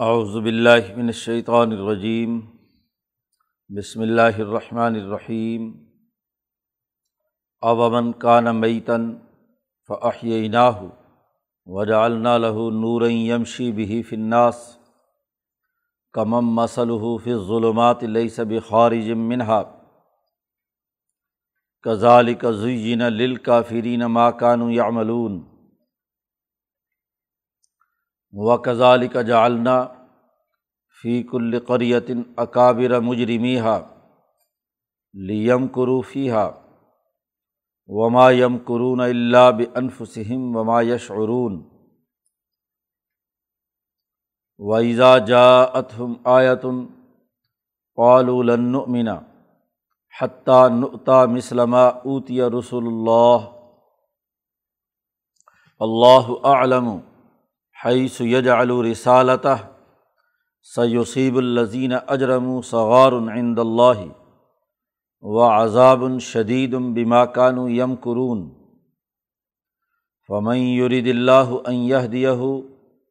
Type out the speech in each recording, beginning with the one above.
اعوذ باللہ من الشیطان الرجیم، بسم اللہ الرحمن الرحیم۔ اومن کان میتن فاحیناہ وجعلنا له نورا یمشی به فی الناس کمم مثلہ فی الظلمات لیس بخارج منها۔ کذالک زین للکافرین ما کانوا یعملون۔ و کذالک جعلنا فی کل قریت اکابر مجرمیہا لیم کروفیحا وما یم قرون اللہ بنفسم وما یشعرون ویزا جا اتہم آیتن قالولن حتیٰ نعتا مسلمہ اوتیہ رسول اللہ اللہ علم حیث یجعل رسالتہ سیصیب الزین اجرم صغار عند اللہ و عذاب شدید بما کانوا یم قرون فمن یرید اللہ ان یہدیہ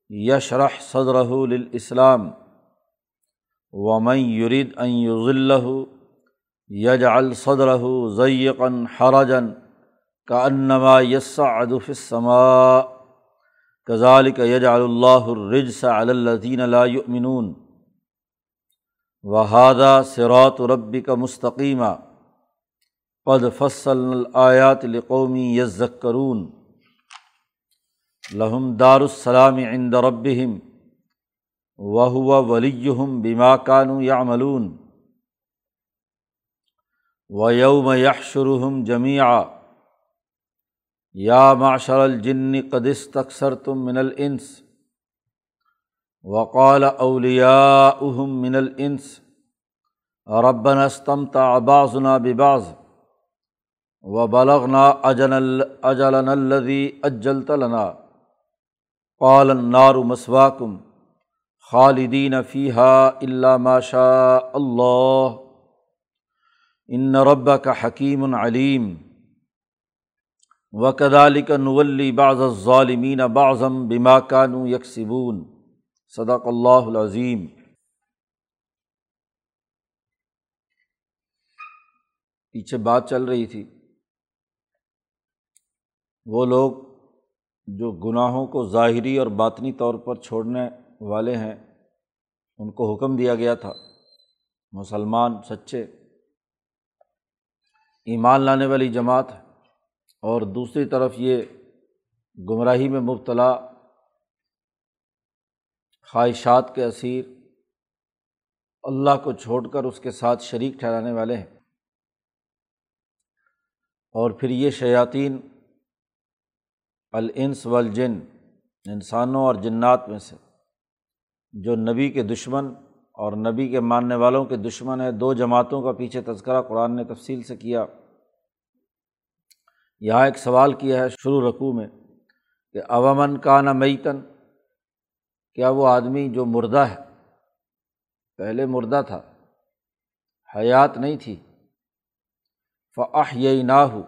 یشرح صدرہ للاسلام ومن یرید ان یضلہ یج الصدر ضیقن حرجن کا انما یس ادف السما کزالک یج اللہ الرجس الدین المنون وحادہ سرات ربی کا مستقیمہ پد فصل الآیات لقومی یذکرون. لہم دار السلام عند ربہم. وہو ولیہم بما کانوا یعملون. و یوم یحشرحم جمیع یا معشر الجن قدس تکثر تم من العنس وقال اولیا اہم من العنس ربن استمتا عباظنا بباز و بلغنا اجن اجلن الذي اجلت لنا قال النار مسواکم خالدین فیحہ اللہ ماشا اللہ ان رب کا حکیم العلیم و کدالک نولی بعض ظالمین بعضم بما کانو یکسبون صدق اللہ العظیم پیچھے بات چل رہی تھی وہ لوگ جو گناہوں کو ظاہری اور باطنی طور پر چھوڑنے والے ہیں، ان کو حکم دیا گیا تھا، مسلمان، سچے، ایمان لانے والی جماعت ہے۔ اور دوسری طرف یہ گمراہی میں مبتلا، خواہشات کے اسیر، اللہ کو چھوڑ کر اس کے ساتھ شریک ٹھہرانے والے ہیں۔ اور پھر یہ شیاطین، الانس والجن، انسانوں اور جنات میں سے، جو نبی کے دشمن اور نبی کے ماننے والوں کے دشمن ہیں، دو جماعتوں کا پیچھے تذکرہ قرآن نے تفصیل سے کیا۔ یہاں ایک سوال کیا ہے شروع رقوع میں کہ اوامن کا نہ میتن؟ کیا وہ آدمی جو مردہ ہے، پہلے مردہ تھا، حیات نہیں تھی فعح یہ نہ ہو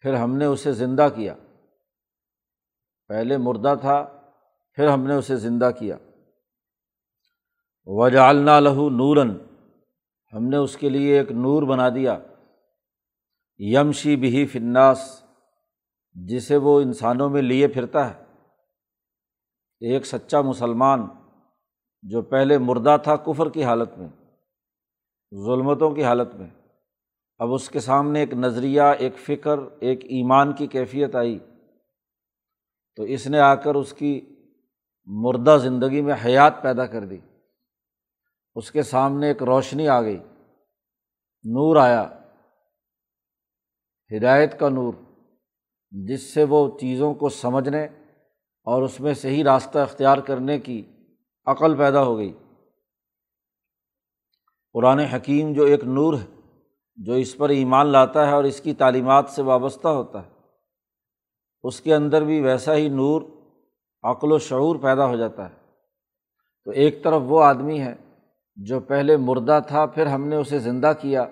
پھر ہم نے اسے زندہ کیا۔ پہلے مردہ تھا، پھر ہم نے اسے زندہ کیا۔ وجالنا لہو نورن ہم نے اس کے لیے ایک نور بنا دیا۔ یمشی بھی فناس جسے وہ انسانوں میں لیے پھرتا ہے۔ ایک سچا مسلمان جو پہلے مردہ تھا کفر کی حالت میں، ظلمتوں کی حالت میں، اب اس کے سامنے ایک نظریہ، ایک فکر، ایک ایمان کی کیفیت آئی۔ تو اس نے آ کر اس کی مردہ زندگی میں حیات پیدا کر دی۔ اس کے سامنے ایک روشنی آ گئی۔ نور آیا۔ ہدایت کا نور، جس سے وہ چیزوں کو سمجھنے اور اس میں صحیح راستہ اختیار کرنے کی عقل پیدا ہو گئی۔ قرآن حکیم جو ایک نور ہے، جو اس پر ایمان لاتا ہے اور اس کی تعلیمات سے وابستہ ہوتا ہے، اس کے اندر بھی ویسا ہی نور، عقل و شعور پیدا ہو جاتا ہے۔ تو ایک طرف وہ آدمی ہے جو پہلے مردہ تھا، پھر ہم نے اسے زندہ کیا۔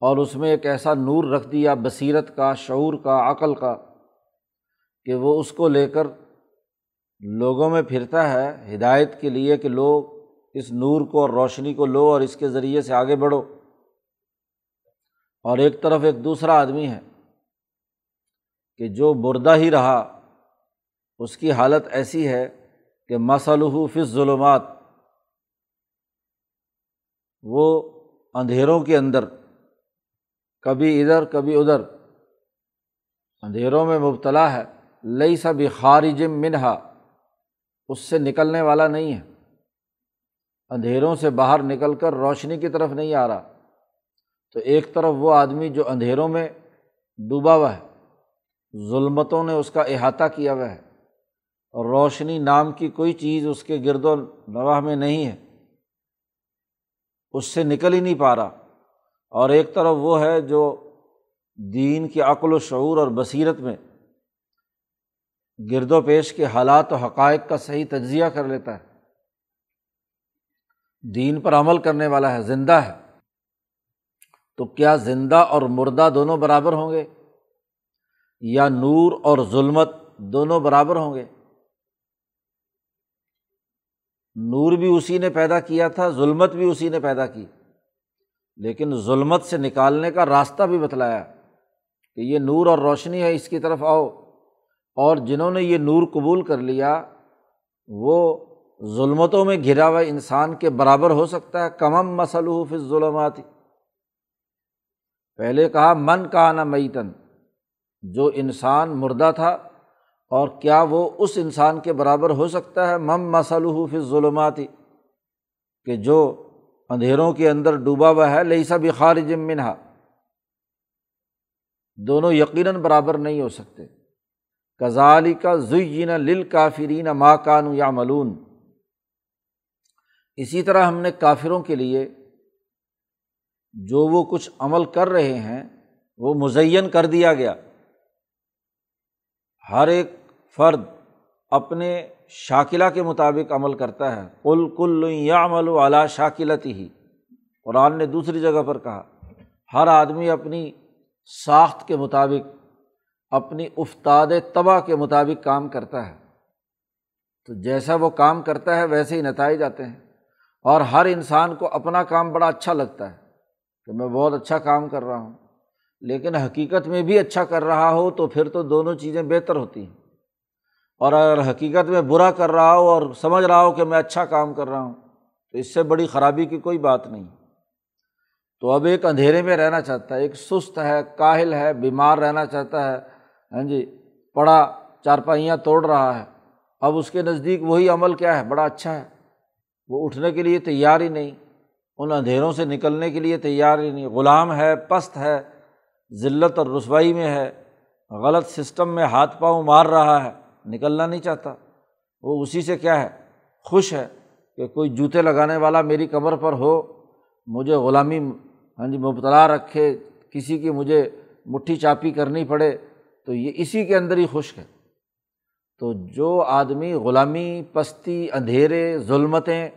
اور اس میں ایک ایسا نور رکھ دیا، بصیرت کا، شعور کا، عقل کا، کہ وہ اس کو لے کر لوگوں میں پھرتا ہے، ہدایت کے لیے کہ لوگ اس نور کو اور روشنی کو لو اور اس کے ذریعے سے آگے بڑھو۔ اور ایک طرف ایک دوسرا آدمی ہے کہ جو مردہ ہی رہا، اس کی حالت ایسی ہے کہ مسلح فص ظلمات وہ اندھیروں کے اندر کبھی ادھر کبھی ادھر۔ اندھیروں میں مبتلا ہے۔ لئی سا بھی خارج منہا۔ اس سے نکلنے والا نہیں ہے۔ اندھیروں سے باہر نکل کر روشنی کی طرف نہیں آ رہا۔ تو ایک طرف وہ آدمی جو اندھیروں میں ڈوبا ہوا ہے۔ ظلمتوں نے اس کا احاطہ کیا ہوا ہے۔ اور روشنی نام کی کوئی چیز اس کے گرد و نواح میں نہیں ہے۔ اس سے نکل ہی نہیں پا رہا۔ اور ایک طرف وہ ہے جو دین کی عقل و شعور اور بصیرت میں گرد و پیش کے حالات و حقائق کا صحیح تجزیہ کر لیتا ہے۔ دین پر عمل کرنے والا ہے، زندہ ہے۔ تو کیا زندہ اور مردہ دونوں برابر ہوں گے؟ یا نور اور ظلمت دونوں برابر ہوں گے؟ نور بھی اسی نے پیدا کیا تھا، ظلمت بھی اسی نے پیدا کی۔ لیکن ظلمت سے نکالنے کا راستہ بھی بتلایا کہ یہ نور اور روشنی ہے، اس کی طرف آؤ۔ اور جنہوں نے یہ نور قبول کر لیا، وہ ظلمتوں میں گھرا ہوا انسان کے برابر ہو سکتا ہے۔ کمم مسلوف ظلمات پہلے کہا، من کا نا میتن، جو انسان مردہ تھا، اور کیا وہ اس انسان کے برابر ہو سکتا ہے؟ مم مسلح فی ظلمات کہ جو اندھیروں کے اندر ڈوبا ہوا ہے لئی سب خارج منہا۔ دونوں یقیناً برابر نہیں ہو سکتے۔ کزالی کا زین لل کافرین ماں کانو یا ملون اسی طرح ہم نے کافروں کے لیے جو وہ کچھ عمل کر رہے ہیں، وہ مزین کر دیا گیا۔ ہر ایک فرد اپنے شاکلہ کے مطابق عمل کرتا ہے۔ کل کل یا عمل و اعلیٰ شاکلت ہی قرآن نے دوسری جگہ پر کہا، ہر آدمی اپنی ساخت کے مطابق، اپنی افتاد تباہ کے مطابق کام کرتا ہے۔ تو جیسا وہ کام کرتا ہے، ویسے ہی نتائج آتے ہیں۔ اور ہر انسان کو اپنا کام بڑا اچھا لگتا ہے کہ میں بہت اچھا کام کر رہا ہوں۔ لیکن حقیقت میں بھی اچھا کر رہا ہو تو پھر تو دونوں چیزیں بہتر ہوتی ہیں۔ اور اگر حقیقت میں برا کر رہا ہو اور سمجھ رہا ہو کہ میں اچھا کام کر رہا ہوں، تو اس سے بڑی خرابی کی کوئی بات نہیں۔ تو اب ایک اندھیرے میں رہنا چاہتا ہے، ایک سست ہے، کاہل ہے، بیمار رہنا چاہتا ہے۔ ہاں جی پڑا، چارپائیاں توڑ رہا ہے۔ اب اس کے نزدیک وہی عمل کیا ہے؟ بڑا اچھا ہے۔ وہ اٹھنے کے لیے تیار ہی نہیں، ان اندھیروں سے نکلنے کے لیے تیار ہی نہیں۔ غلام ہے، پست ہے، ذلت اور رسوائی میں ہے۔ غلط سسٹم میں ہاتھ پاؤں مار رہا ہے۔ نکلنا نہیں چاہتا۔ وہ اسی سے کیا ہے؟ خوش ہے کہ کوئی جوتے لگانے والا میری کمر پر ہو، مجھے غلامی ہاں جی مبتلا رکھے، کسی کی مجھے مٹھی چاپی کرنی پڑے، تو یہ اسی کے اندر ہی خشک ہے۔ تو جو آدمی غلامی، پستی، اندھیرے، ظلمتیں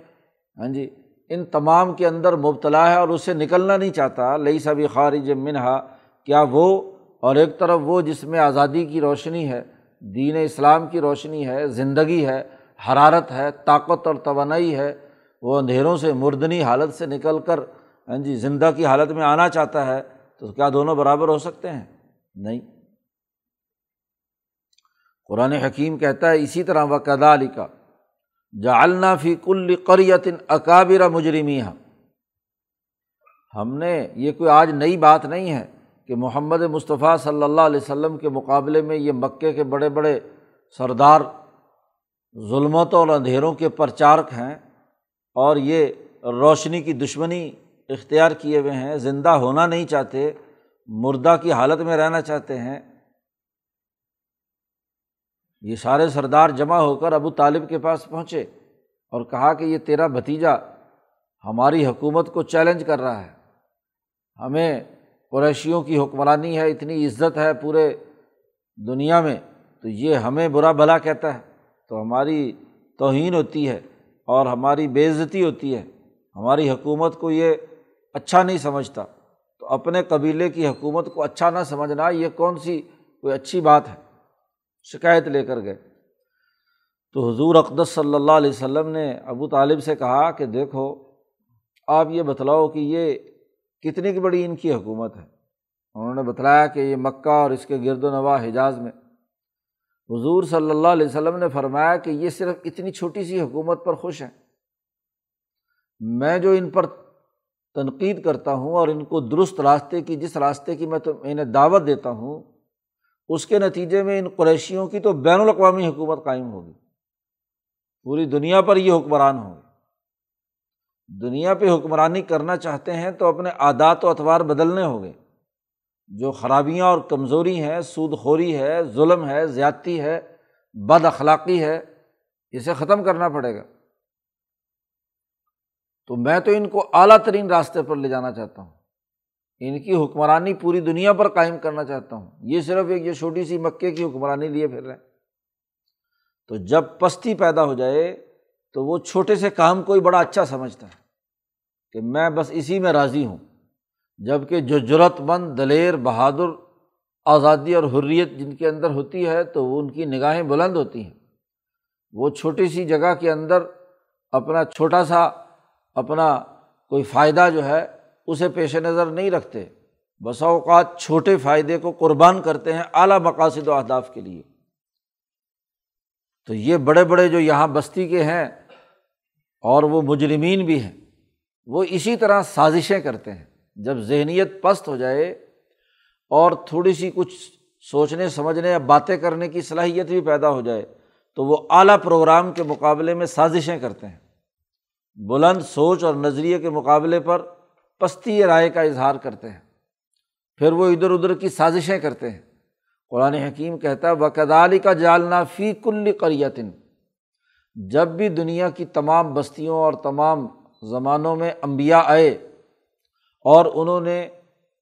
ہاں جی ان تمام کے اندر مبتلا ہے اور اس سے نکلنا نہیں چاہتا، لئی سبھی خارج منہا، کیا وہ؟ اور ایک طرف وہ جس میں آزادی کی روشنی ہے دین اسلام کی روشنی ہے، زندگی ہے، حرارت ہے، طاقت اور توانائی ہے۔ وہ اندھیروں سے مردنی حالت سے نکل کر ہاں جی زندہ کی حالت میں آنا چاہتا ہے، تو کیا دونوں برابر ہو سکتے ہیں؟ نہیں۔ قرآن حکیم کہتا ہے اسی طرح وہ علی کا جالنا فی کل قریتن اکابرہ مجرمی ہم نے، یہ کوئی آج نئی بات نہیں ہے۔ کہ محمد مصطفیٰ صلی اللہ علیہ وسلم کے مقابلے میں یہ مکے کے بڑے بڑے سردار ظلمتوں اور اندھیروں کے پرچارک ہیں اور یہ روشنی کی دشمنی اختیار کیے ہوئے ہیں، زندہ ہونا نہیں چاہتے، مردہ کی حالت میں رہنا چاہتے ہیں۔ یہ سارے سردار جمع ہو کر ابو طالب کے پاس پہنچے اور کہا کہ یہ تیرا بھتیجا ہماری حکومت کو چیلنج کر رہا ہے۔ ہمیں قریشیوں کی حکمرانی ہے، اتنی عزت ہے پورے دنیا میں، تو یہ ہمیں برا بھلا کہتا ہے۔ تو ہماری توہین ہوتی ہے اور ہماری بے عزتی ہوتی ہے۔ ہماری حکومت کو یہ اچھا نہیں سمجھتا۔ تو اپنے قبیلے کی حکومت کو اچھا نہ سمجھنا، یہ کون سی کوئی اچھی بات ہے؟ شکایت لے کر گئے۔ تو حضور اقدس صلی اللہ علیہ وسلم نے ابو طالب سے کہا کہ دیکھو، آپ یہ بتلاؤ کہ یہ کتنی کی بڑی ان کی حکومت ہے؟ انہوں نے بتلایا کہ یہ مکہ اور اس کے گرد و نواح حجاز میں۔ حضور صلی اللہ علیہ وسلم نے فرمایا کہ یہ صرف اتنی چھوٹی سی حکومت پر خوش ہیں۔ میں جو ان پر تنقید کرتا ہوں اور ان کو درست راستے کی، جس راستے کی میں تو انہیں دعوت دیتا ہوں، اس کے نتیجے میں ان قریشیوں کی تو بین الاقوامی حکومت قائم ہوگی۔ پوری دنیا پر یہ حکمران ہوں گے۔ دنیا پہ حکمرانی کرنا چاہتے ہیں تو اپنے عادات و اطوار بدلنے ہوں گے۔ جو خرابیاں اور کمزوری ہیں، سود خوری ہے، ظلم ہے، زیادتی ہے، بد اخلاقی ہے، اسے ختم کرنا پڑے گا۔ تو میں تو ان کو اعلیٰ ترین راستے پر لے جانا چاہتا ہوں۔ ان کی حکمرانی پوری دنیا پر قائم کرنا چاہتا ہوں۔ یہ صرف ایک یہ چھوٹی سی مکے کی حکمرانی لیے پھر رہے تو جب پستی پیدا ہو جائے تو وہ چھوٹے سے کام کو ہی بڑا اچھا سمجھتا ہے کہ میں بس اسی میں راضی ہوں جبکہ جو جرت مند، دلیر، بہادر، آزادی اور حریت جن کے اندر ہوتی ہے تو وہ ان کی نگاہیں بلند ہوتی ہیں۔ وہ چھوٹی سی جگہ کے اندر اپنا چھوٹا سا اپنا کوئی فائدہ جو ہے اسے پیش نظر نہیں رکھتے۔ بسا اوقات چھوٹے فائدے کو قربان کرتے ہیں اعلیٰ مقاصد و اہداف کے لیے۔ تو یہ بڑے بڑے جو یہاں بستی کے ہیں اور وہ مجرمین بھی ہیں۔ وہ اسی طرح سازشیں کرتے ہیں۔ جب ذہنیت پست ہو جائے اور تھوڑی سی کچھ سوچنے، سمجھنے یا باتیں کرنے کی صلاحیت بھی پیدا ہو جائے، تو وہ اعلیٰ پروگرام کے مقابلے میں سازشیں کرتے ہیں۔ بلند سوچ اور نظریے کے مقابلے پر پستی رائے کا اظہار کرتے ہیں۔ پھر وہ ادھر ادھر کی سازشیں کرتے ہیں۔ قرآن حکیم کہتا ہے بکدالی کا جالنا فی کل قریتن جب بھی دنیا کی تمام بستیوں اور تمام زمانوں میں امبیا آئے اور انہوں نے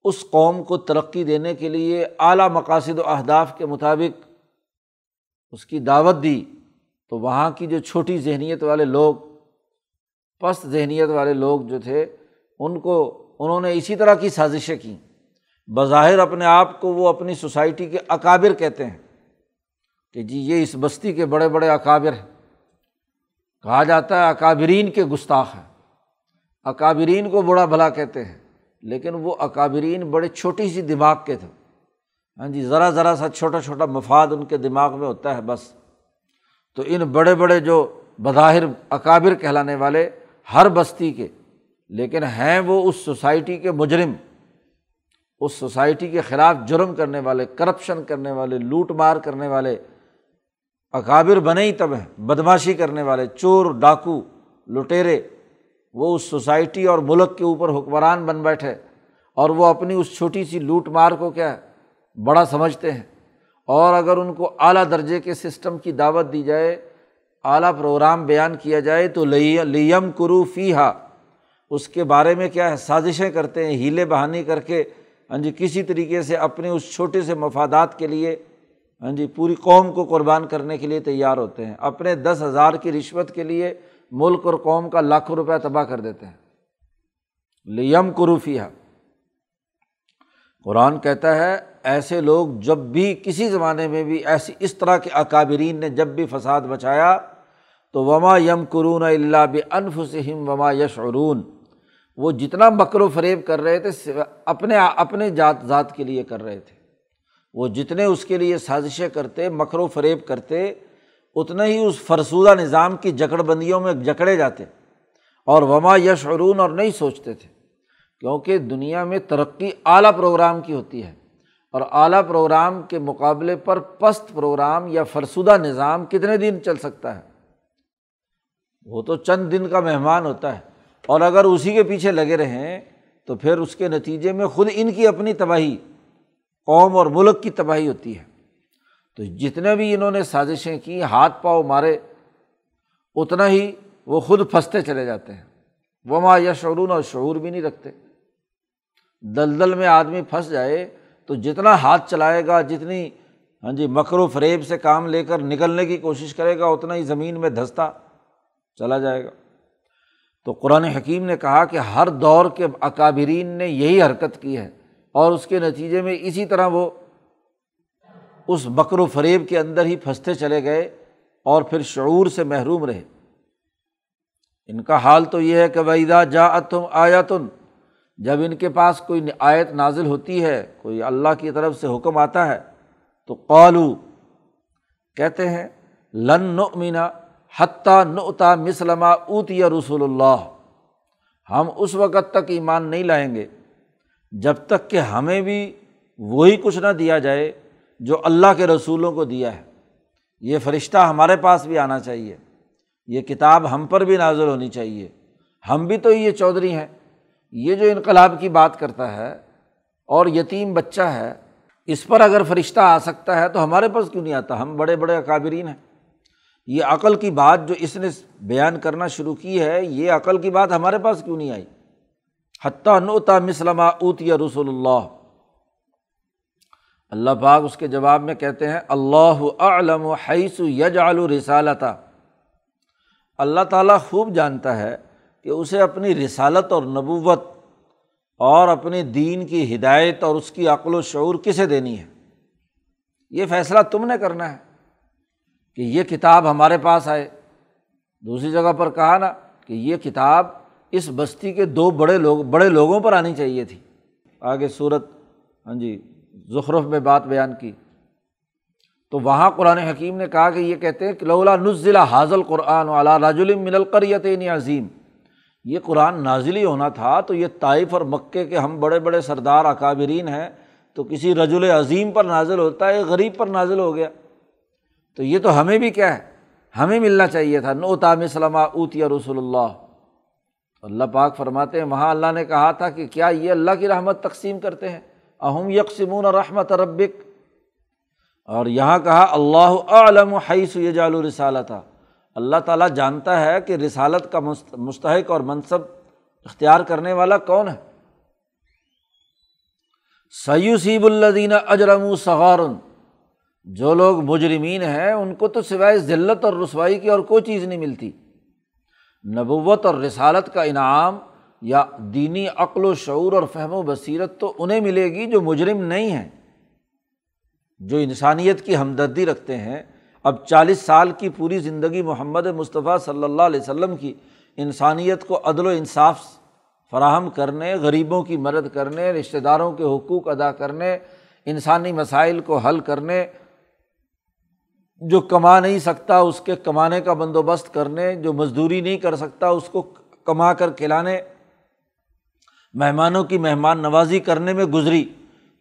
اس قوم کو ترقی دینے کے لیے اعلیٰ مقاصد و اہداف کے مطابق اس کی دعوت دی، تو وہاں کی جو چھوٹی ذہنیت والے لوگ، پست ذہنیت والے لوگ جو تھے، ان کو، انہوں نے اسی طرح کی سازشیں کیں۔ بظاہر اپنے آپ کو وہ اپنی سوسائٹی کے اکابر کہتے ہیں کہ جی یہ اس بستی کے بڑے بڑے اکابر ہیں۔ کہا جاتا ہے اکابرین کے گستاخ ہیں۔ اکابرین کو بڑا بھلا کہتے ہیں، لیکن وہ اکابرین بڑے چھوٹی سی دماغ کے تھے۔ ہاں جی ذرا ذرا سا چھوٹا چھوٹا مفاد ان کے دماغ میں ہوتا ہے بس۔ تو ان بڑے بڑے جو بظاہر اکابر کہلانے والے ہر بستی کے، لیکن ہیں وہ اس سوسائٹی کے مجرم۔ اس سوسائٹی کے خلاف جرم کرنے والے، کرپشن کرنے والے، لوٹ مار کرنے والے۔ اکابر بنے ہی تب ہیں، بدماشی کرنے والے، چور، ڈاکو، لٹیرے، وہ اس سوسائٹی اور ملک کے اوپر حکمران بن بیٹھے اور وہ اپنی اس چھوٹی سی لوٹ مار کو کیا ہے، بڑا سمجھتے ہیں۔ اور اگر ان کو اعلیٰ درجے کے سسٹم کی دعوت دی جائے، اعلیٰ پروگرام بیان کیا جائے، تو لیم کرو فی ہا اس کے بارے میں کیا ہے، سازشیں کرتے ہیں، ہیلے بہانی کر کے ہاں جی کسی طریقے سے اپنے اس چھوٹے سے مفادات کے لیے ہاں جی پوری قوم کو قربان کرنے کے لیے تیار ہوتے ہیں۔ اپنے دس ہزار کی رشوت کے لیے ملک اور قوم کا لاکھوں روپیہ تباہ کر دیتے ہیں۔ لیم قروفیہ قرآن کہتا ہے، ایسے لوگ جب بھی کسی زمانے میں بھی ایسی اس طرح کے اکابرین نے جب بھی فساد بچایا تو وما یم قرون اللہ بنف سم وما یش عرون وہ جتنا مکر و فریب کر رہے تھے، اپنے اپنے جات ذات کے لیے کر رہے تھے۔ وہ جتنے اس کے لیے سازشیں کرتے، مکر و فریب کرتے اتنے ہی اس فرسودہ نظام کی جکڑ بندیوں میں جکڑے جاتے اور وما یش عرون اور نہیں سوچتے تھے، کیونکہ دنیا میں ترقی اعلیٰ پروگرام کی ہوتی ہے اور اعلیٰ پروگرام کے مقابلے پر پست پروگرام یا فرسودہ نظام کتنے دن چل سکتا ہے؟ وہ تو چند دن کا مہمان ہوتا ہے اور اگر اسی کے پیچھے لگے رہیں تو پھر اس کے نتیجے میں خود ان کی اپنی تباہی قوم اور ملک کی تباہی ہوتی ہے۔ تو جتنے بھی انہوں نے سازشیں کی، ہاتھ پاؤ مارے، اتنا ہی وہ خود پھنستے چلے جاتے ہیں۔ وہ ماں یا شعرون اور شعور بھی نہیں رکھتے۔ دلدل میں آدمی پھنس جائے تو جتنا ہاتھ چلائے گا، جتنی ہاں جی مکر و فریب سے کام لے کر نکلنے کی کوشش کرے گا، اتنا ہی زمین میں دھستا چلا جائے گا۔ تو قرآن حکیم نے کہا کہ ہر دور کے اکابرین نے یہی حرکت کی ہے۔ اور اس کے نتیجے میں اسی طرح وہ اس بکر و فریب کے اندر ہی پھنستے چلے گئے اور پھر شعور سے محروم رہے۔ ان کا حال تو یہ ہے کہ ویدا جا تم آیا تن جب ان کے پاس کوئی آیت نازل ہوتی ہے، کوئی اللہ کی طرف سے حکم آتا ہے، تو قالو کہتے ہیں، لن نؤمنا حتیٰ نعتا مسلمہ اوت یا رسول اللہ۔ ہم اس وقت تک ایمان نہیں لائیں گے۔ جب تک کہ ہمیں بھی وہی کچھ نہ دیا جائے جو اللہ کے رسولوں کو دیا ہے۔ یہ فرشتہ ہمارے پاس بھی آنا چاہیے۔ یہ کتاب ہم پر بھی نازل ہونی چاہیے۔ ہم بھی تو یہ چودھری ہیں۔ یہ جو انقلاب کی بات کرتا ہے اور یتیم بچہ ہے، اس پر اگر فرشتہ آ سکتا ہے تو ہمارے پاس کیوں نہیں آتا؟ ہم بڑے بڑے اکابرین ہیں۔ یہ عقل کی بات جو اس نے بیان کرنا شروع کی ہے، یہ عقل کی بات ہمارے پاس کیوں نہیں آئی؟ حتیٰ نوتا مسلمہ اوتیا رسول اللہ۔ اللہ پاک اس کے جواب میں کہتے ہیں، اللہ علم و حیث یج رسالتا۔ اللہ تعالیٰ خوب جانتا ہے کہ اسے اپنی رسالت اور نبوت اور اپنے دین کی ہدایت اور اس کی عقل و شعور کسے دینی ہے؟ یہ فیصلہ تم نے کرنا ہے کہ یہ کتاب ہمارے پاس آئے۔ دوسری جگہ پر کہا نا کہ یہ کتاب اس بستی کے دو بڑے لوگ، بڑے لوگوں پر آنی چاہیے تھی۔ آگے صورت ہاں جی ظخرف میں بات بیان کی۔ تو وہاں قرآن حکیم نے کہا کہ یہ کہتے ہیں کہ لولا نزلہ حاضل قرآن والا راج من القریت عظیم۔ یہ قرآن نازلی ہونا تھا، تو یہ طائف اور مکے کے ہم بڑے بڑے سردار، اکابرین ہیں، تو کسی رج عظیم پر نازل ہوتا ہے، غریب پر نازل ہو گیا۔ تو یہ تو ہمیں بھی کیا ہے؟ ہمیں ملنا چاہیے تھا۔ نو تام سلمہ اوت یا رسول اللہ۔ اللہ پاک فرماتے ہیں، وہاں اللہ نے کہا تھا کہ کیا یہ اللہ کی رحمت تقسیم کرتے ہیں؟ اہم یکسمون رحمت ربک۔ اور یہاں کہا، اللہ علم حیث یجال رسالت اللہ تعالیٰ جانتا ہے کہ رسالت کا مستحق اور منصب اختیار کرنے والا کون ہے۔ سیوسیب الدین اجرم صغارن جو لوگ مجرمین ہیں، ان کو تو سوائے ذلت اور رسوائی کی اور کوئی چیز نہیں ملتی۔ نبوت اور رسالت کا انعام یا دینی عقل و شعور اور فہم و بصیرت تو انہیں ملے گی جو مجرم نہیں ہیں، جو انسانیت کی ہمدردی رکھتے ہیں۔ اب چالیس سال کی پوری زندگی محمد مصطفیٰ صلی اللہ علیہ وسلم کی انسانیت کو عدل و انصاف فراہم کرنے، غریبوں کی مدد کرنے، رشتہ داروں کے حقوق ادا کرنے، انسانی مسائل کو حل کرنے جو کما نہیں سکتا اس کے کمانے کا بندوبست کرنے، جو مزدوری نہیں کر سکتا اس کو کما کر کھلانے، مہمانوں کی مہمان نوازی کرنے میں گزری۔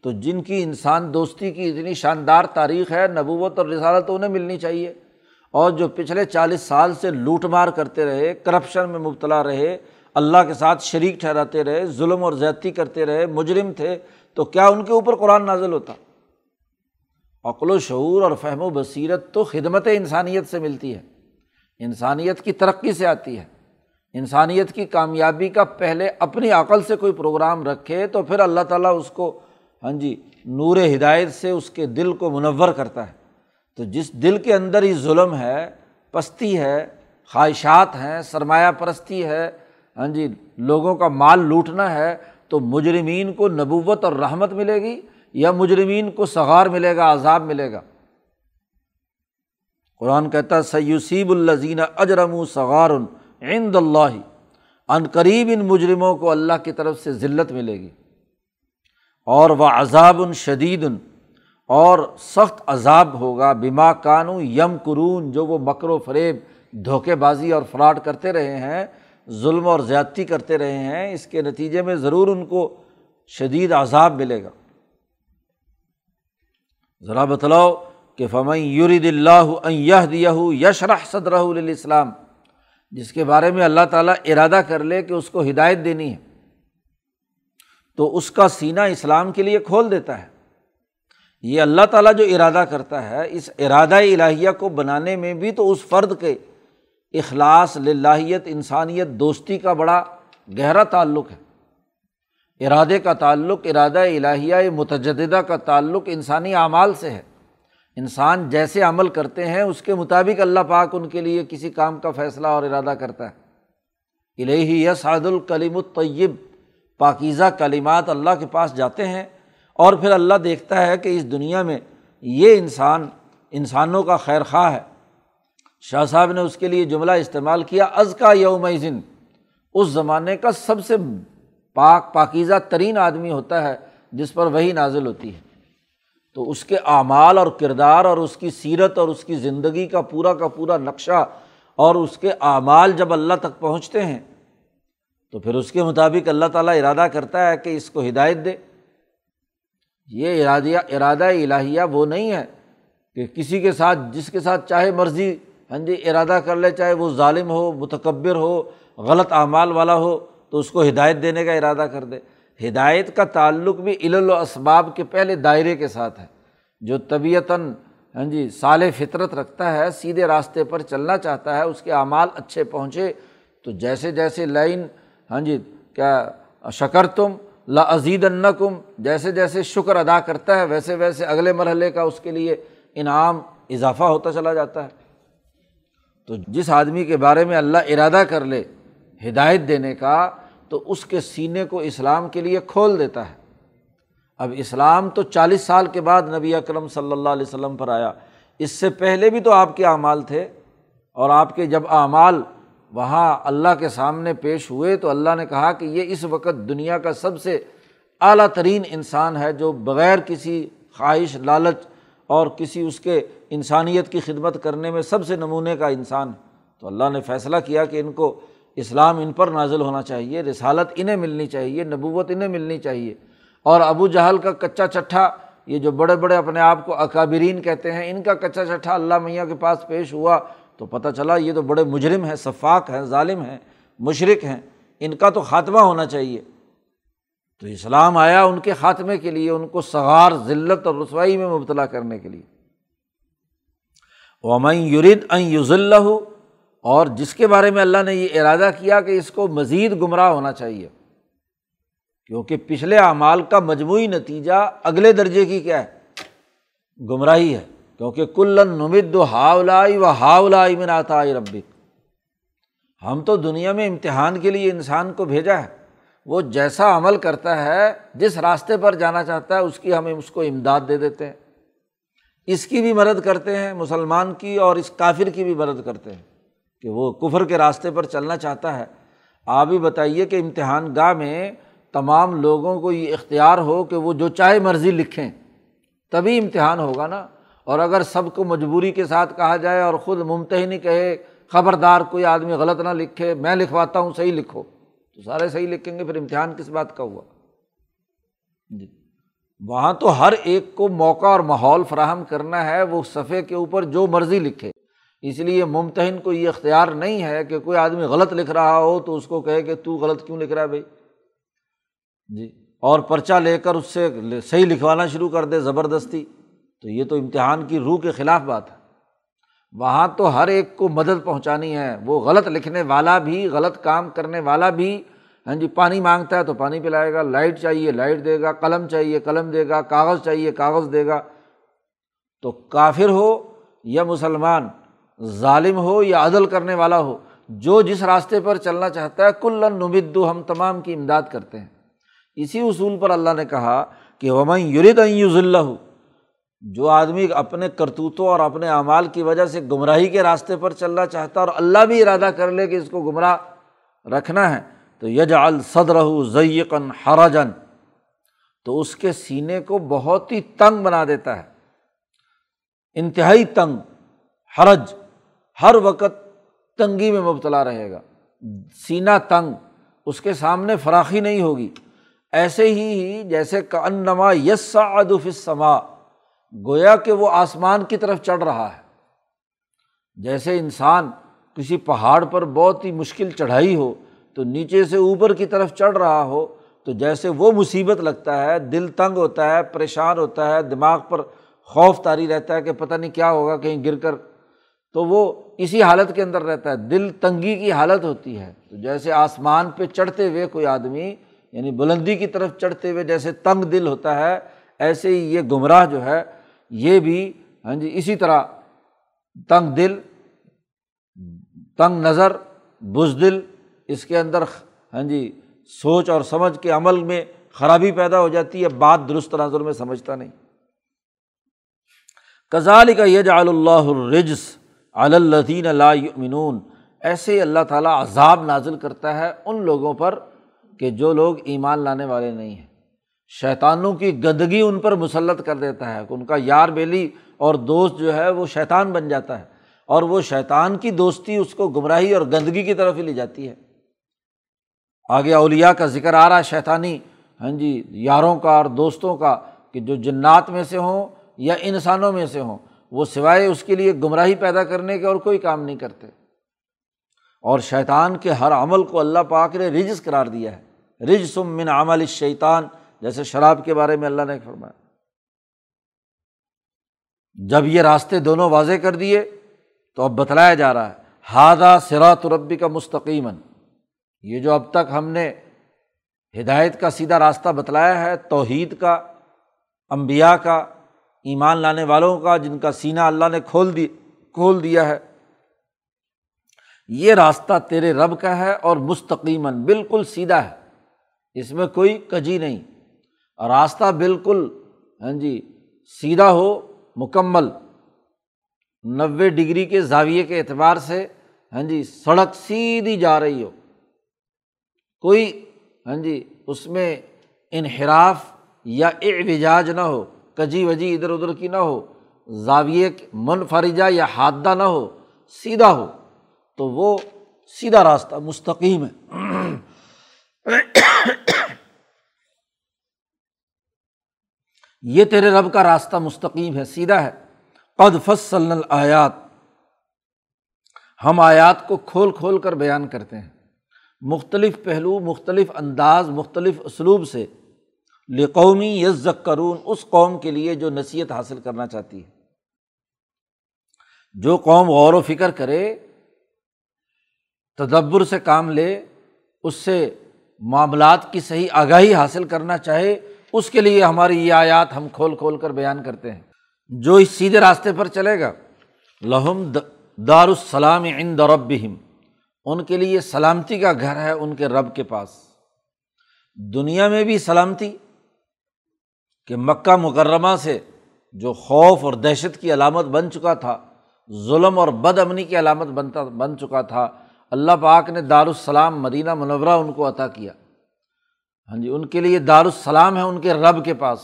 تو جن کی انسان دوستی کی اتنی شاندار تاریخ ہے، نبوت اور رسالت انہیں ملنی چاہیے۔ اور جو پچھلے چالیس سال سے لوٹ مار کرتے رہے کرپشن میں مبتلا رہے، اللہ کے ساتھ شریک ٹھہراتے رہے، ظلم اور زیادتی کرتے رہے، مجرم تھے، تو کیا ان کے اوپر قرآن نازل ہوتا؟ عقل و شعور اور فہم و بصیرت تو خدمت انسانیت سے ملتی ہے۔ انسانیت کی ترقی سے آتی ہے۔ انسانیت کی کامیابی کا پہلے اپنی عقل سے کوئی پروگرام رکھے تو پھر اللہ تعالیٰ اس کو ہاں جی نور ہدایت سے اس کے دل کو منور کرتا ہے۔ تو جس دل کے اندر ہی ظلم ہے، پستی ہے، خواہشات ہیں، سرمایہ پرستی ہے ہاں جی لوگوں کا مال لوٹنا ہے، تو مجرمین کو نبوت اور رحمت ملے گی۔ یا مجرمین کو سغار ملے گا، عذاب ملے گا۔ قرآن کہتا سیوسیب الزین اجرم و سغار عند اللہ عن قریب ان مجرموں کو اللہ کی طرف سے ذلت ملے گی۔ اور وہ عذاب شدید اور سخت عذاب ہوگا۔ بیما کانو یم قرون جو وہ مکر و فریب، دھوکے بازی اور فراڈ کرتے رہے ہیں، ظلم اور زیادتی کرتے رہے ہیں، اس کے نتیجے میں ضرور ان کو شدید عذاب ملے گا۔ ذرا بتلاؤ کہ فمئی یورید اللہ یہ دیا یشرح صدر الاسلام جس کے بارے میں اللہ تعالیٰ ارادہ کر لے کہ اس کو ہدایت دینی ہے تو اس کا سینہ اسلام کے لیے کھول دیتا ہے۔ یہ اللہ تعالیٰ جو ارادہ کرتا ہے، اس ارادہ الہیہ کو بنانے میں بھی تو اس فرد کے اخلاص لاہیت انسانیت، دوستی کا بڑا گہرا تعلق ہے۔ ارادے کا تعلق ارادہ الہیہ متجدہ کا تعلق انسانی اعمال سے ہے۔ انسان جیسے عمل کرتے ہیں، اس کے مطابق اللہ پاک ان کے لیے کسی کام کا فیصلہ اور ارادہ کرتا ہے۔ الہی یس عاد الکلیم الطیب، پاکیزہ کلمات اللہ کے پاس جاتے ہیں اور پھر اللہ دیکھتا ہے کہ اس دنیا میں یہ انسان انسانوں کا خیر خواہ ہے۔ شاہ صاحب نے اس کے لیے جملہ استعمال کیا از کا یوم ذن اس زمانے کا سب سے پاک پاکیزہ ترین آدمی ہوتا ہے جس پر وہی نازل ہوتی ہے۔ تو اس کے اعمال اور کردار اور اس کی سیرت اور اس کی زندگی کا پورا کا پورا نقشہ اور اس کے اعمال جب اللہ تک پہنچتے ہیں، تو پھر اس کے مطابق اللہ تعالیٰ ارادہ کرتا ہے کہ اس کو ہدایت دے۔ یہ ارادیہ، ارادہ الہیہ وہ نہیں ہے کہ کسی کے ساتھ، جس کے ساتھ چاہے مرضی ہاں جی ارادہ کر لے، چاہے وہ ظالم ہو، متکبر ہو، غلط اعمال والا ہو تو اس کو ہدایت دینے کا ارادہ کر دے۔ ہدایت کا تعلق بھی علل و اسباب کے پہلے دائرے کے ساتھ ہے۔ جو طبیعتاً ہاں جی سال فطرت رکھتا ہے، سیدھے راستے پر چلنا چاہتا ہے، اس کے اعمال اچھے پہنچے، تو جیسے جیسے لائن ہاں جی کیا شکر تم لا عزید جیسے جیسے شکر ادا کرتا ہے، ویسے ویسے اگلے مرحلے کا اس کے لیے انعام اضافہ ہوتا چلا جاتا ہے۔ تو جس آدمی کے بارے میں اللہ ارادہ کر لے ہدایت دینے کا تو اس کے سینے کو اسلام کے لیے کھول دیتا ہے۔ اب اسلام تو چالیس سال کے بعد نبی اکرم صلی اللہ علیہ وسلم پر آیا۔ اس سے پہلے بھی تو آپ کے اعمال تھے اور آپ کے جب اعمال وہاں اللہ کے سامنے پیش ہوئے تو اللہ نے کہا کہ یہ اس وقت دنیا کا سب سے اعلیٰ ترین انسان ہے جو بغیر کسی خواہش، لالچ اور کسی اس کے انسانیت کی خدمت کرنے میں سب سے نمونے کا انسان۔ ہے تو اللہ نے فیصلہ کیا کہ ان کو اسلام ان پر نازل ہونا چاہیے، رسالت انہیں ملنی چاہیے، نبوت انہیں ملنی چاہیے۔ اور ابو جہل کا کچا چٹھا یہ جو بڑے بڑے اپنے آپ کو اکابرین کہتے ہیں، ان کا کچا چٹھا اللہ میاں کے پاس پیش ہوا تو پتہ چلا یہ تو بڑے مجرم ہیں، شفاق ہیں، ظالم ہیں مشرق ہیں، ان کا تو خاتمہ ہونا چاہیے۔ تو اسلام آیا ان کے خاتمے کے لیے، ان کو سغار ذلت اور رسوائی میں مبتلا کرنے کے لیے۔ ومن یورد ان یوز اللہ اور جس کے بارے میں اللہ نے یہ ارادہ کیا کہ اس کو مزید گمراہ ہونا چاہیے، کیونکہ پچھلے اعمال کا مجموعی نتیجہ اگلے درجے کی کیا ہے؟ گمراہی ہے، کیونکہ کلن نمد ہاولائی و ہاولائی میں ناتا ربک۔ ہم تو دنیا میں امتحان کے لیے انسان کو بھیجا ہے، وہ جیسا عمل کرتا ہے، جس راستے پر جانا چاہتا ہے، اس کی ہمیں اس کو امداد دے دیتے ہیں۔ اس کی بھی مدد کرتے ہیں، مسلمان کی اور اس کافر کی بھی مدد کرتے ہیں۔ کہ وہ کفر کے راستے پر چلنا چاہتا ہے۔ آپ بھی بتائیے کہ امتحان گاہ میں تمام لوگوں کو یہ اختیار ہو کہ وہ جو چاہے مرضی لکھیں، تبھی امتحان ہوگا نا۔ اور اگر سب کو مجبوری کے ساتھ کہا جائے اور خود ممتحنی کہے، خبردار کوئی آدمی غلط نہ لکھے، میں لکھواتا ہوں، صحیح لکھو۔ تو سارے صحیح لکھیں گے، پھر امتحان کس بات کا ہوا؟ جی۔ وہاں تو ہر ایک کو موقع اور ماحول فراہم کرنا ہے، وہ صفحے کے اوپر جو مرضی لکھے۔ اس لیے ممتحن کو یہ اختیار نہیں ہے کہ کوئی آدمی غلط لکھ رہا ہو تو اس کو کہے کہ تو غلط کیوں لکھ رہا ہے بھائی؟ جی اور پرچہ لے کر اس سے صحیح لکھوانا شروع کر دے زبردستی، تو یہ تو امتحان کی روح کے خلاف بات ہے۔ وہاں تو ہر ایک کو مدد پہنچانی ہے، وہ غلط لکھنے والا بھی، غلط کام کرنے والا بھی ہاں جی پانی مانگتا ہے تو پانی پلائے گا، لائٹ چاہیے لائٹ دے گا، قلم چاہیے قلم دے گا، کاغذ چاہیے کاغذ دے گا۔ تو کافر ہو یا مسلمان ظالم ہو یا عدل کرنے والا ہو، جو جس راستے پر چلنا چاہتا ہے کل نمدو ہم تمام کی امداد کرتے ہیں۔ اسی اصول پر اللہ نے کہا کہ ومن یورد یوز اللہ جو آدمی اپنے کرتوتوں اور اپنے اعمال کی وجہ سے گمراہی کے راستے پر چلنا چاہتا ہے اور اللہ بھی ارادہ کر لے کہ اس کو گمراہ رکھنا ہے، تو یج الصدر ضیقن حرجن تو اس کے سینے کو بہت ہی تنگ بنا دیتا ہے، انتہائی تنگ، حرج۔ ہر وقت تنگی میں مبتلا رہے گا۔ سینہ تنگ، اس کے سامنے فراخی نہیں ہوگی۔ ایسے ہی جیسے کہ انما یس ادف سما گویا کہ وہ آسمان کی طرف چڑھ رہا ہے۔ جیسے انسان کسی پہاڑ پر بہت ہی مشکل چڑھائی ہو، تو نیچے سے اوپر کی طرف چڑھ رہا ہو، تو جیسے وہ مصیبت لگتا ہے، دل تنگ ہوتا ہے، پریشان ہوتا ہے، دماغ پر خوف تاری رہتا ہے کہ پتہ نہیں کیا ہوگا، کہیں گر کر تو وہ اسی حالت کے اندر رہتا ہے۔ دل تنگی کی حالت ہوتی ہے۔ تو جیسے آسمان پہ چڑھتے ہوئے کوئی آدمی یعنی بلندی کی طرف چڑھتے ہوئے جیسے تنگ دل ہوتا ہے، ایسے ہی یہ گمراہ جو ہے، یہ بھی ہاں جی اسی طرح تنگ دل، تنگ نظر بزدل اس کے اندر ہاں جی سوچ اور سمجھ کے عمل میں خرابی پیدا ہو جاتی ہے۔ بات درست نظر میں سمجھتا نہیں۔ کزال کا یج اللہ الرجس۔ اللّین اللہمنون ایسے اللہ تعالیٰ عذاب نازل کرتا ہے ان لوگوں پر کہ جو لوگ ایمان لانے والے نہیں ہیں۔ شیطانوں کی گندگی ان پر مسلط کر دیتا ہے ان کا یار بیلی اور دوست جو ہے وہ شیطان بن جاتا ہے اور وہ شیطان کی دوستی اس کو گمراہی اور گندگی کی طرف ہی لے جاتی ہے۔ آگے اولیا کا ذکر آ رہا ہے شیطانی۔ ہاں جی یاروں کا اور دوستوں کا کہ جو جنات میں سے ہوں یا انسانوں میں سے ہوں۔ وہ سوائے اس کے لیے گمراہی پیدا کرنے کے اور کوئی کام نہیں کرتے۔ اور شیطان کے ہر عمل کو اللہ پاک نے رجس قرار دیا ہے۔ رج من عمل شیطان جیسے شراب کے بارے میں اللہ نے فرمایا۔ جب یہ راستے دونوں واضح کر دیے، تو اب بتلایا جا رہا ہے ہادہ سرات ربی کا مستقیمن یہ جو اب تک ہم نے ہدایت کا سیدھا راستہ بتلایا ہے، توحید کا امبیا کا ایمان لانے والوں کا، جن کا سینہ اللہ نے کھول دی، کھول دیا ہے۔ یہ راستہ تیرے رب کا ہے اور مستقیمن بالکل سیدھا ہے۔ اس میں کوئی کجی نہیں۔ راستہ بالکل ہاں جی سیدھا ہو، مکمل۔ نوے ڈگری کے زاویے کے اعتبار سے ہاں جی سڑک سیدھی جا رہی ہو۔ کوئی ہاں جی اس میں انحراف یا اعوجاج نہ ہو۔ کجی وجی ادھر ادھر کی نہ ہو، زاویے منفرجہ یا حادہ نہ ہو، سیدھا ہو۔ تو وہ سیدھا راستہ، مستقیم ہے۔ یہ تیرے رب کا راستہ مستقیم ہے، سیدھا ہے۔ قد فصل آیات ہم آیات کو کھول کھول کر بیان کرتے ہیں۔ مختلف پہلو، مختلف انداز، مختلف اسلوب سے لقومی یز کرون اس قوم کے لیے جو نصیحت حاصل کرنا چاہتی ہے۔ جو قوم غور و فکر کرے، تدبر سے کام لے، اس سے معاملات کی صحیح آگاہی حاصل کرنا چاہے، اس کے لیے ہماری یہ آیات ہم کھول کھول کر بیان کرتے ہیں۔ جو اس سیدھے راستے پر چلے گا، لہم دار السلام ان ربہم۔ ان کے لیے سلامتی کا گھر ہے، ان کے رب کے پاس۔ دنیا میں بھی سلامتی کہ مکہ مکرمہ سے جو خوف اور دہشت کی علامت بن چکا تھا، ظلم اور بد امنی کی علامت بنتا، بن چکا تھا، اللہ پاک نے دارالسلام مدینہ منورہ ان کو عطا کیا۔ ہاں جی ان کے لیے دارالسلام ہے ان کے رب کے پاس۔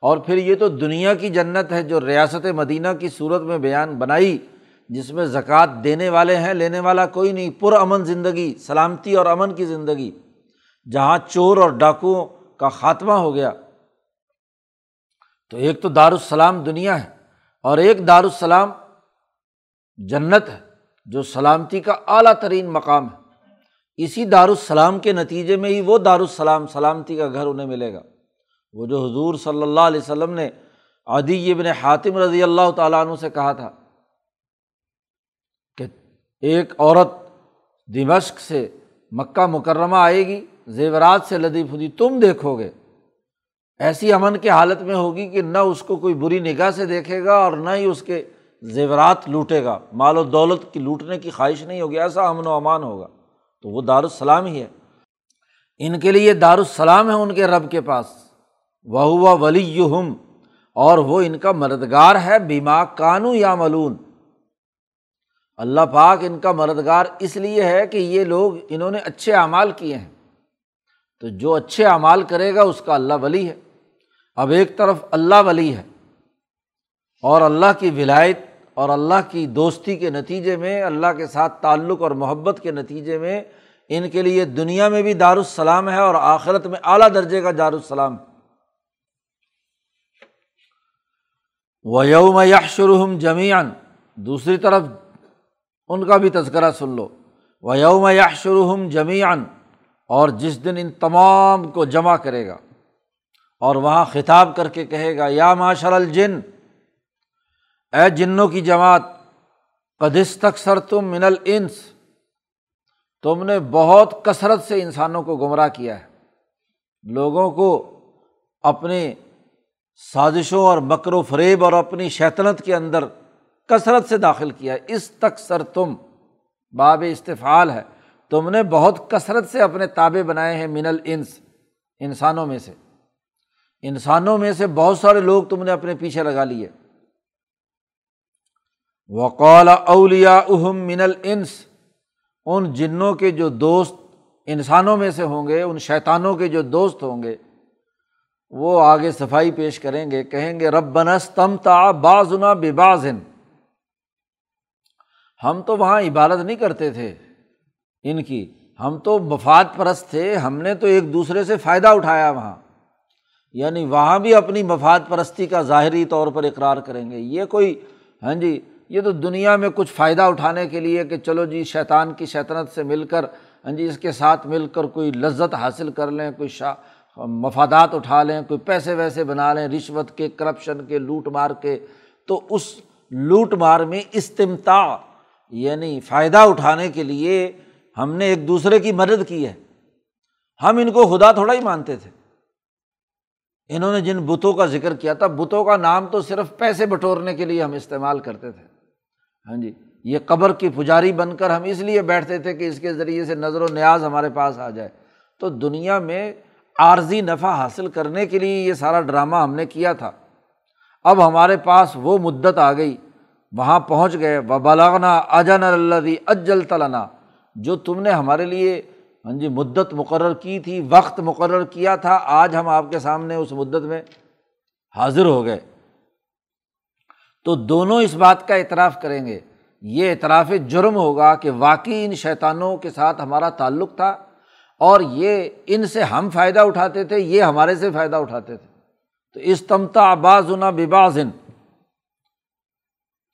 اور پھر یہ تو دنیا کی جنت ہے جو ریاست مدینہ کی صورت میں بیان بنائی، جس میں زکوٰۃ دینے والے ہیں، لینے والا کوئی نہیں، پر امن زندگی، سلامتی اور امن کی زندگی۔ جہاں چور اور ڈاکوؤں کا خاتمہ ہو گیا تو ایک تو دارالسلام دنیا ہے اور ایک دارالسلام جنت ہے، جو سلامتی کا اعلیٰ ترین مقام ہے۔ اسی دارالسلام کے نتیجے میں ہی وہ دارالسلام سلامتی کا گھر انہیں ملے گا۔ وہ جو حضور صلی اللہ علیہ وسلم نے عدی ابن حاطم رضی اللہ تعالیٰ عنہ سے کہا تھا کہ ایک عورت دمشق سے مکہ مکرمہ آئے گی، زیورات سے لدی پھدی تم دیکھو گے۔ ایسی امن کے حالت میں ہوگی کہ نہ اس کو کوئی بری نگاہ سے دیکھے گا اور نہ ہی اس کے زیورات لوٹے گا۔ مال و دولت کی لوٹنے کی خواہش نہیں ہوگی، ایسا امن و امان ہوگا۔ تو وہ دارالسلام ہی ہے۔ ان کے لیے دارالسلام ہے ان کے رب کے پاس۔ وہ ہوا ولی ہم اور وہ ان کا مددگار ہے بیما کانو یا ملون اللہ پاک ان کا مددگار اس لیے ہے کہ یہ لوگ انہوں نے اچھے اعمال کیے ہیں۔ تو جو اچھے اعمال کرے گا، اس کا اللہ ولی ہے۔ اب ایک طرف اللہ ولی ہے اور اللہ کی ولایت اور اللہ کی دوستی کے نتیجے میں، اللہ کے ساتھ تعلق اور محبت کے نتیجے میں ان کے لیے دنیا میں بھی دارالسلام ہے اور آخرت میں اعلیٰ درجے کا دارالسلام۔ و یوم یشرحم جمیان دوسری طرف ان کا بھی تذکرہ سن لو۔ و یوم یشرحم جمیان اور جس دن ان تمام کو جمع کرے گا۔ اور وہاں خطاب کر کے کہے گا، یا ماشر الجن، اے جنوں کی جماعت قدس تک سر تم من الانس، تم نے بہت کثرت سے انسانوں کو گمراہ کیا ہے۔ لوگوں کو اپنے سازشوں اور مکر و فریب اور اپنی شیطنت کے اندر کثرت سے داخل کیا ہے۔ اس تک سر تم باب استفعال ہے۔ تم نے بہت کثرت سے اپنے تابے بنائے ہیں من الانس، انسانوں میں سے۔ انسانوں میں سے بہت سارے لوگ تم نے اپنے پیچھے لگا لیے۔ وقال اولیا اہم من الانس، ان جنوں کے جو دوست، انسانوں میں سے ہوں گے، ان شیطانوں کے جو دوست ہوں گے، وہ آگے صفائی پیش کریں گے، کہیں گے رب بنس تم تا بازنا بازن ہم تو وہاں عبادت نہیں کرتے تھے، ان کی۔ ہم تو مفاد پرست تھے، ہم نے تو ایک دوسرے سے فائدہ اٹھایا وہاں۔ یعنی وہاں بھی اپنی مفاد پرستی کا ظاہری طور پر اقرار کریں گے۔ یہ کوئی ہاں جی یہ تو دنیا میں کچھ فائدہ اٹھانے کے لیے کہ چلو جی شیطان کی شیطنت سے مل کر ہاں جی اس کے ساتھ مل کر کوئی لذت حاصل کر لیں، کوئی شا، مفادات اٹھا لیں، کوئی پیسے ویسے بنا لیں، رشوت کے، کرپشن کے، لوٹ مار کے۔ تو اس لوٹ مار میں استمتا یعنی فائدہ اٹھانے کے لیے ہم نے ایک دوسرے کی مدد کی ہے۔ ہم ان کو خدا تھوڑا ہی مانتے تھے۔ انہوں نے جن بتوں کا ذکر کیا تھا، بتوں کا نام تو صرف پیسے بٹورنے کے لیے ہم استعمال کرتے تھے۔ ہاں جی یہ قبر کی پجاری بن کر ہم اس لیے بیٹھتے تھے کہ اس کے ذریعے سے نظر و نیاز ہمارے پاس آ جائے۔ تو دنیا میں عارضی نفع حاصل کرنے کے لیے یہ سارا ڈرامہ ہم نے کیا تھا۔ اب ہمارے پاس وہ مدت آ گئی، وہاں پہنچ گئے و بلاغنا اجن اللہ اجل تلنا جو تم نے ہمارے لیے ہاں جی مدت مقرر کی تھی، وقت مقرر کیا تھا، آج ہم آپ کے سامنے اس مدت میں حاضر ہو گئے۔ تو دونوں اس بات کا اعتراف کریں گے۔ یہ اعتراف جرم ہوگا کہ واقعی ان شیطانوں کے ساتھ ہمارا تعلق تھا اور یہ ان سے ہم فائدہ اٹھاتے تھے، یہ ہمارے سے فائدہ اٹھاتے تھے۔ تو اس تمتا باز نا ببازن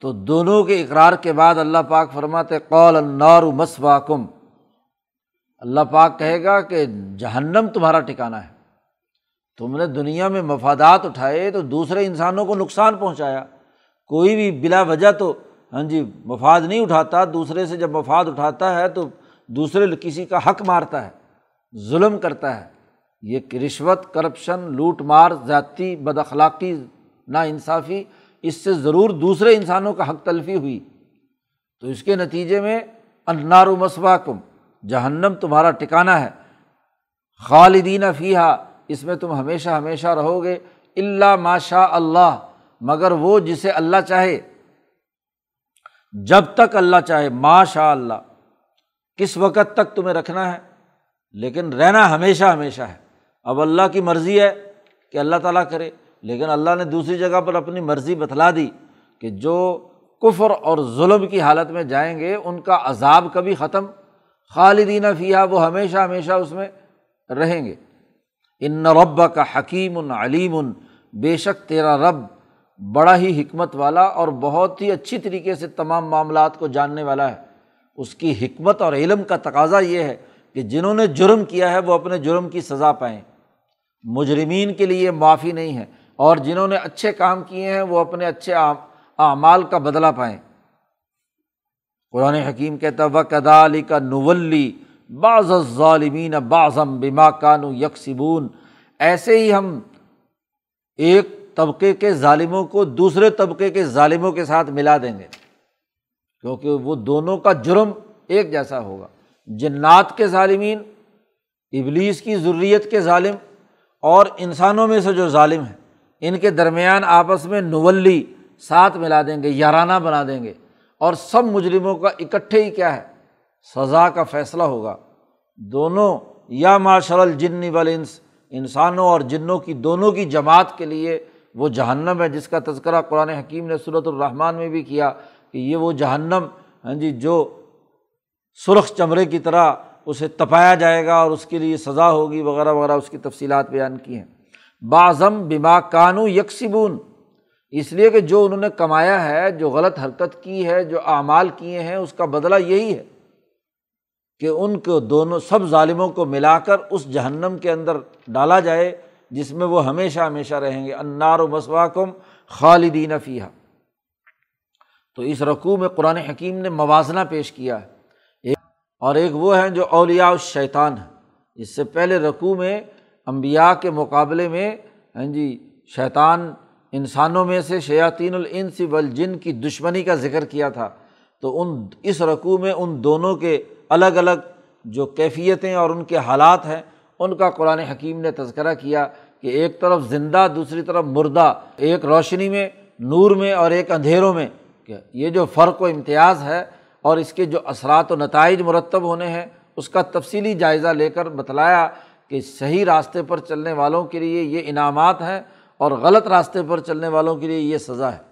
تو دونوں کے اقرار کے بعد اللہ پاک فرماتے قول النار مسواکم۔ اللہ پاک کہے گا کہ جہنم تمہارا ٹھکانا ہے۔ تم نے دنیا میں مفادات اٹھائے تو دوسرے انسانوں کو نقصان پہنچایا۔ کوئی بھی بلا وجہ تو ہاں جی مفاد نہیں اٹھاتا۔ دوسرے سے جب مفاد اٹھاتا ہے تو دوسرے کسی کا حق مارتا ہے، ظلم کرتا ہے۔ یہ رشوت، کرپشن، لوٹ مار، ذاتی بد اخلاقی نا انصافی اس سے ضرور دوسرے انسانوں کا حق تلفی ہوئی۔ تو اس کے نتیجے میں انار و مسوا کم جہنم تمہارا ٹکانا ہے۔ خالدین فیحہ اس میں تم ہمیشہ ہمیشہ رہو گے۔ اللہ ماشا اللہ مگر وہ جسے اللہ چاہے۔ جب تک اللہ چاہے ماشاء اللہ کس وقت تک تمہیں رکھنا ہے۔ لیکن رہنا ہمیشہ ہمیشہ ہے۔ اب اللہ کی مرضی ہے کہ اللہ تعالیٰ کرے، لیکن اللہ نے دوسری جگہ پر اپنی مرضی بتلا دی کہ جو کفر اور ظلم کی حالت میں جائیں گے، ان کا عذاب کبھی ختم خالدین فیا وہ ہمیشہ ہمیشہ اس میں رہیں گے۔ ان رب کا حکیم علیم، بے شک تیرا رب بڑا ہی حکمت والا اور بہت ہی اچھی طریقے سے تمام معاملات کو جاننے والا ہے۔ اس کی حکمت اور علم کا تقاضا یہ ہے کہ جنہوں نے جرم کیا ہے، وہ اپنے جرم کی سزا پائیں۔ مجرمین کے لیے معافی نہیں ہے اور جنہوں نے اچھے کام کیے ہیں، وہ اپنے اچھے اعمال کا بدلا پائیں۔ قرآن حکیم کہتا و علی کا نولی بعض ظالمین بعضم بما کانو یکسبون ایسے ہی ہم ایک طبقے کے ظالموں کو دوسرے طبقے کے ظالموں کے ساتھ ملا دیں گے۔ کیونکہ وہ دونوں کا جرم ایک جیسا ہوگا۔ جنات کے ظالمین، ابلیس کی ضروریت کے ظالم اور انسانوں میں سے جو ظالم ہیں، ان کے درمیان آپس میں نولی ساتھ ملا دیں گے، یارانہ بنا دیں گے۔ اور سب مجرموں کا اکٹھے ہی کیا ہے؟ سزا کا فیصلہ ہوگا۔ دونوں، یا ماشر الجن والانس، انسانوں اور جنوں کی دونوں کی جماعت کے لیے وہ جہنم ہے، جس کا تذکرہ قرآن حکیم نے صورت الرحمٰن میں بھی کیا کہ یہ وہ جہنم ہاں جی جو سرخ چمڑے کی طرح اسے تپایا جائے گا اور اس کے لیے سزا ہوگی، وغیرہ وغیرہ، اس کی تفصیلات بیان کی ہیں۔ بعضم بما کانو یکسبون اس لیے کہ جو انہوں نے کمایا ہے، جو غلط حرکت کی ہے، جو اعمال کیے ہیں، اس کا بدلہ یہی ہے کہ ان کو دونوں، سب ظالموں کو ملا کر اس جہنم کے اندر ڈالا جائے، جس میں وہ ہمیشہ ہمیشہ رہیں گے۔ انار و مسواکم خالدین فیحہ تو اس رقوع میں قرآن حکیم نے موازنہ پیش کیا ہے۔ ایک اور ایک وہ ہیں جو اولیاء الشیطان ہیں۔ اس سے پہلے رقوع میں امبیا کے مقابلے میں ہاں جی شیطان انسانوں میں سے شیاطین الانس والجن کی دشمنی کا ذکر کیا تھا۔ تو ان، اس رقوع میں ان دونوں کے الگ الگ جو کیفیتیں اور ان کے حالات ہیں، ان کا قرآن حکیم نے تذکرہ کیا کہ ایک طرف زندہ، دوسری طرف مردہ، ایک روشنی میں، نور میں اور ایک اندھیروں میں کہ یہ جو فرق و امتیاز ہے اور اس کے جو اثرات و نتائج مرتب ہونے ہیں، اس کا تفصیلی جائزہ لے کر بتلایا کہ صحیح راستے پر چلنے والوں کے لیے یہ انعامات ہیں۔ اور غلط راستے پر چلنے والوں کے لیے یہ سزا ہے۔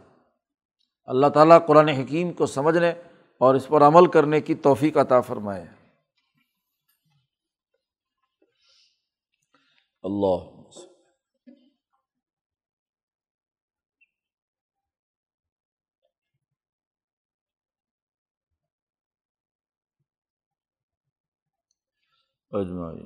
اللہ تعالیٰ قرآن حکیم کو سمجھنے اور اس پر عمل کرنے کی توفیق عطا فرمائے۔ اللہ۔ اجمائی